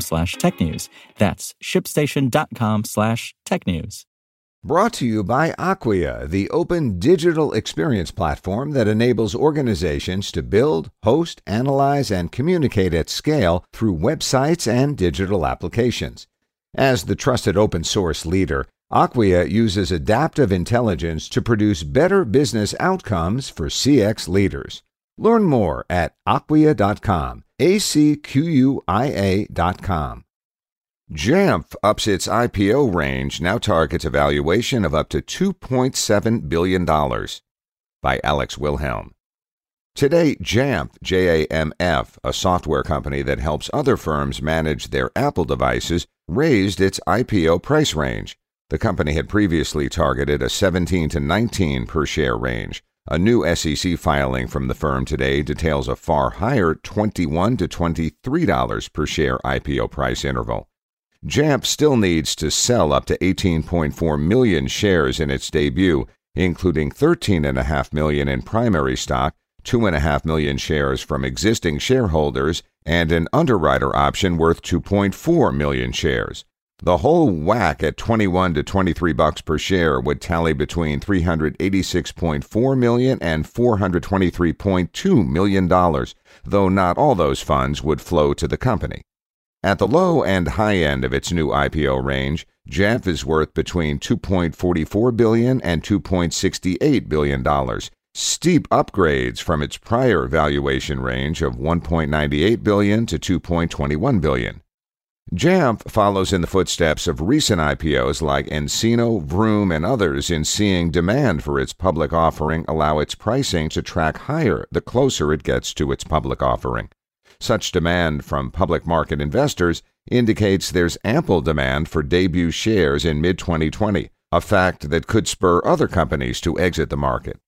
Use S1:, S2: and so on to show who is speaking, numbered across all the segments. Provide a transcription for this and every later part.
S1: slash technews. That's shipstation.com slash technews.
S2: Brought to you by Acquia, the open digital experience platform that enables organizations to build, host, analyze, and communicate at scale through websites and digital applications. As the trusted open source leader, Acquia uses adaptive intelligence to produce better business outcomes for CX leaders. Learn more at acquia.com, A C Q U I A.com. Jamf ups its IPO range, now targets a valuation of up to $2.7 billion. By Alex Wilhelm. Today, Jamf, J-A-M-F, a software company that helps other firms manage their Apple devices, raised its IPO price range. The company had previously targeted a 17 to 19 per share range. A new SEC filing from the firm today details a far higher 21 to $23 per share IPO price interval. Jamf still needs to sell up to 18.4 million shares in its debut, including 13.5 million in primary stock, 2.5 million shares from existing shareholders, and an underwriter option worth 2.4 million shares. The whole whack at 21 to 23 bucks per share would tally between 386.4 million and 423.2 million dollars, though not all those funds would flow to the company. At the low and high end of its new IPO range, Jamf is worth between 2.44 billion and 2.68 billion dollars, steep upgrades from its prior valuation range of 1.98 billion to 2.21 billion. Jamf follows in the footsteps of recent IPOs like nCino, Vroom, and others in seeing demand for its public offering allow its pricing to track higher the closer it gets to its public offering. Such demand from public market investors indicates there's ample demand for debut shares in mid 2020, a fact that could spur other companies to exit the market.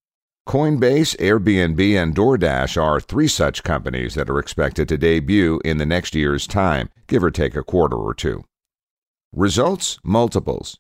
S2: Coinbase, Airbnb, and DoorDash are three such companies that are expected to debut in the next year's time, give or take a quarter or two. Results multiples.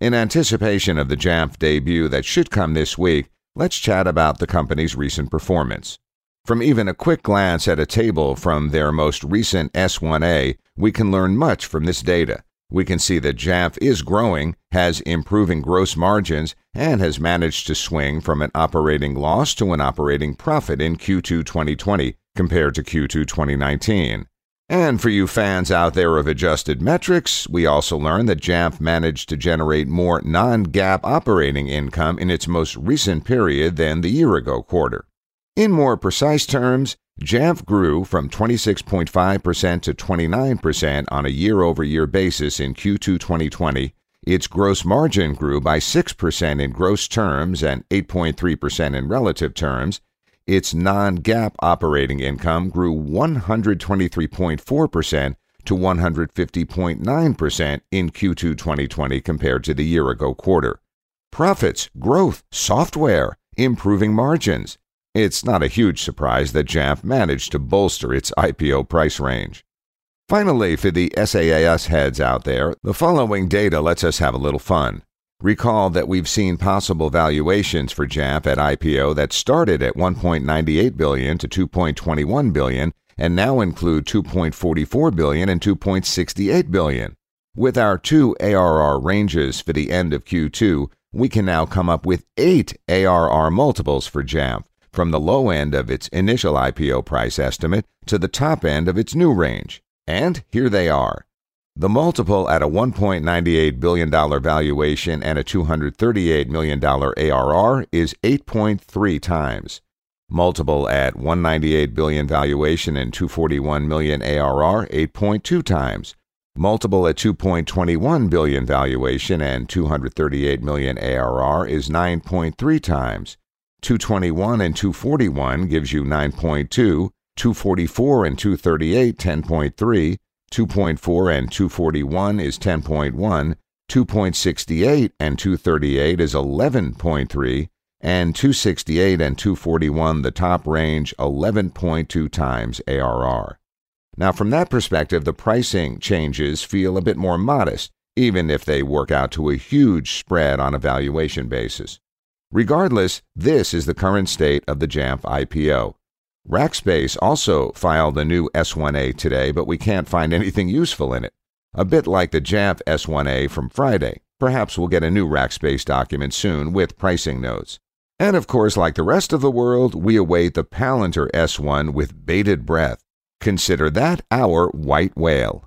S2: In anticipation of the Jamf debut that should come this week, let's chat about the company's recent performance. From even a quick glance at a table from their most recent S1A, we can learn much from this data. We can see that Jamf is growing, has improving gross margins, and has managed to swing from an operating loss to an operating profit in Q2 2020 compared to Q2 2019. And for you fans out there of adjusted metrics, we also learned that Jamf managed to generate more non GAAP operating income in its most recent period than the year ago quarter. In more precise terms, Jamf grew from 26.5% to 29% on a year over year basis in Q2 2020. Its gross margin grew by 6% in gross terms and 8.3% in relative terms. Its non GAAP operating income grew 123.4% to 150.9% in Q2 2020 compared to the year ago quarter. Profits, growth, software, improving margins. It's not a huge surprise that Jamf managed to bolster its IPO price range. Finally, for the SaaS heads out there, the following data lets us have a little fun. Recall that we've seen possible valuations for Jamf at IPO that started at 1.98 billion to 2.21 billion and now include 2.44 billion and 2.68 billion. With our two ARR ranges for the end of Q2, we can now come up with eight ARR multiples for Jamf from the low end of its initial IPO price estimate to the top end of its new range. And here they are. The multiple at a $1.98 billion valuation and a $238 million ARR is 8.3 times. Multiple at 198 billion valuation and 241 million ARR 8.2 times. Multiple at 2.21 billion valuation and 238 million ARR is 9.3 times. 221 and 241 gives you 9.2, 244 and 238 10.3, 2.4 and 241 is 10.1, 2.68 and 238 is 11.3, and 268 and 241 the top range 11.2 times ARR. Now, from that perspective, the pricing changes feel a bit more modest, even if they work out to a huge spread on a valuation basis. Regardless, this is the current state of the Jamf IPO. Rackspace also filed a new S1A today, but we can't find anything useful in it. A bit like the Jamf S1A from Friday. Perhaps we'll get a new Rackspace document soon with pricing notes. And of course, like the rest of the world, we await the Palantir S1 with bated breath. Consider that our white whale.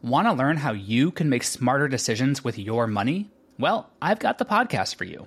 S3: Want to learn how you can make smarter decisions with your money? Well, I've got the podcast for you.